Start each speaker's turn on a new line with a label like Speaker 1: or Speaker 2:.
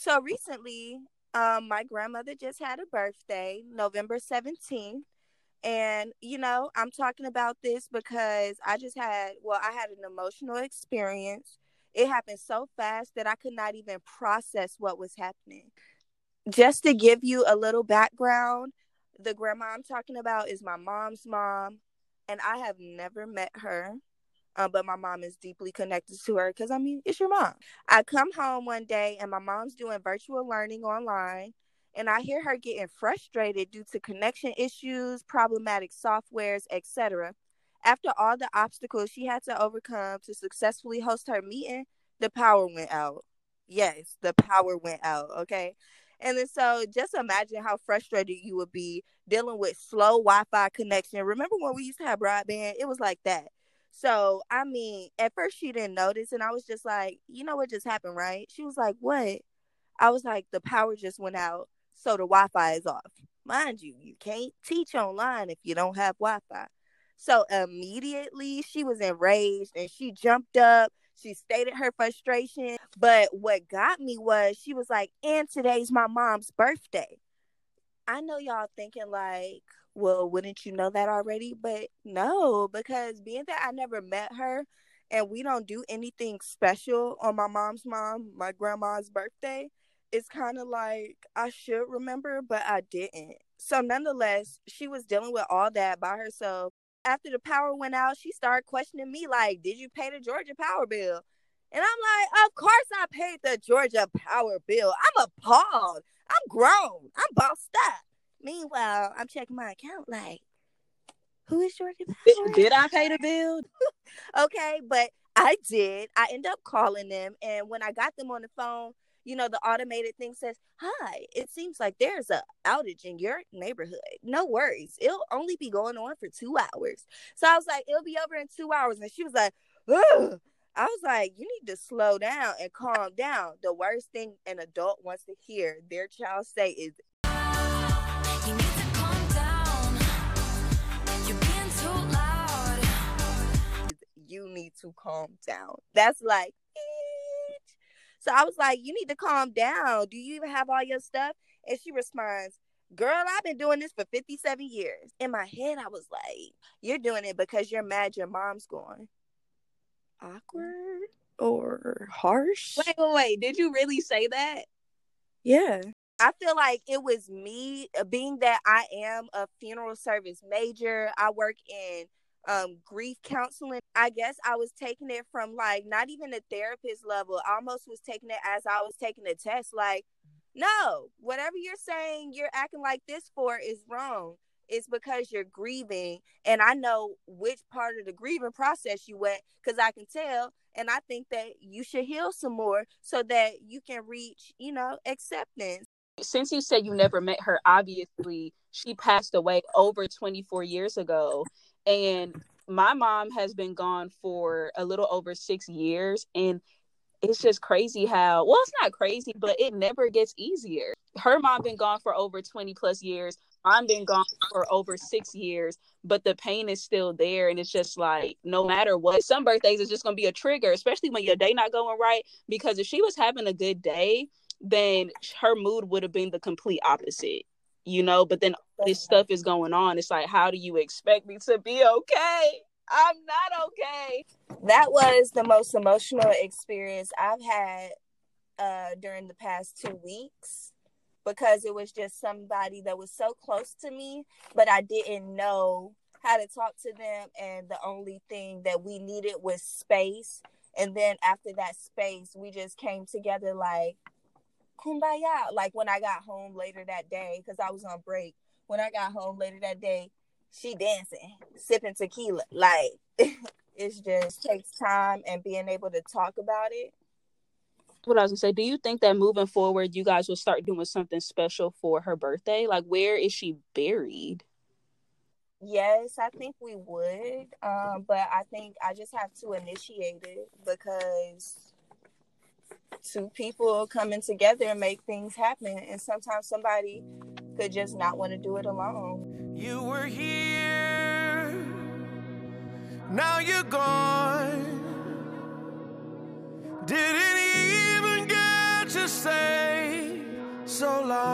Speaker 1: So recently, um, my grandmother just had a birthday, November 17th. And, you know, I'm talking about this because I just had, well, I had an emotional experience. It happened so fast that I could not even process what was happening. Just to give you a little background, the grandma I'm talking about is my mom's mom, and I have never met her. Uh, but my mom is deeply connected to her because I mean, it's your mom. I come home one day and my mom's doing virtual learning online, and I hear her getting frustrated due to connection issues, problematic softwares, etc. After all the obstacles she had to overcome to successfully host her meeting, the power went out. Yes, the power went out. Okay. And then so just imagine how frustrated you would be dealing with slow Wi-Fi connection. Remember when we used to have broadband? It was like that. So I mean, at first she didn't notice, and I was just like, you know what just happened, right? She was like, What? I was like, the power just went out, so the Wi-Fi is off. Mind you, you can't teach online if you don't have Wi-Fi. So immediately she was enraged and she jumped up she stated her frustration. But what got me was she was like, and today's my mom's birthday. I know y'all thinking like, well, wouldn't you know that already? But no, because being that I never met her and we don't do anything special on my mom's mom, my grandma's birthday, it's kind of like I should remember, but I didn't. So nonetheless, she was dealing with all that by herself after the power went out, she started questioning me like, "Did you pay the Georgia power bill?" And I'm like, "Of course I paid the Georgia power bill. I'm appalled. I'm grown. I'm bossed up." Meanwhile, I'm checking my account like, "Who is
Speaker 2: Power?" Did, did I pay the bill?
Speaker 1: okay, but I did. I end up calling them, and when I got them on the phone, you know, the automated thing says, Hi, it seems like there's a outage in your neighborhood. No worries. It'll only be going on for two hours. So I was like, It'll be over in two hours. And she was like, Ugh. I was like, you need to slow down and calm down. The worst thing an adult wants to hear their child say is, to calm down. That's like, so I was like, You need to calm down. Do you even have all your stuff? And she responds, Girl, I've been doing this for 57 years. In my head, I was like, You're doing it because you're mad your mom's going. Awkward or harsh?
Speaker 2: Wait, wait, wait. Did you really say that?
Speaker 1: Yeah. I feel like it was me uh, being that I am a funeral service major. I work in um grief counseling i guess i was taking it from like not even a therapist level I almost was taking it as i was taking a test like no whatever you're saying you're acting like this for is wrong. It's because you're grieving and i know which part of the grieving process you went because i can tell and i think that you should heal some more so that you can reach you know acceptance
Speaker 2: since you said you never met her obviously she passed away over 24 years ago. And my mom has been gone for a little over six years. And it's just crazy how well it's not crazy but it never gets easier. Her mom been gone for over 20 plus years. I'm been gone for over six years but the pain is still there. And it's just like no matter what some birthdays is just going to be a trigger especially when your day not going right. Because if she was having a good day then her mood would have been the complete opposite you know, but then this stuff is going on. It's like, how do you expect me to be okay? I'm not okay.
Speaker 1: That was the most emotional experience I've had uh, during the past two weeks because it was just somebody that was so close to me, but I didn't know how to talk to them. And the only thing that we needed was space. And then after that space, we just came together like, kumbaya. Like when I got home later that day, because I was on break. When I got home later that day, she dancing, sipping tequila. Like it just takes time and being able to talk about it.
Speaker 2: What I was gonna say, do you think that moving forward, you guys will start doing something special for her birthday? Like, where is she buried?
Speaker 1: Yes, I think we would. Um, but I think I just have to initiate it because two people coming together and make things happen. And sometimes somebody could just not want to do it alone. You were here, now you're gone. Didn't even get
Speaker 3: to say so long.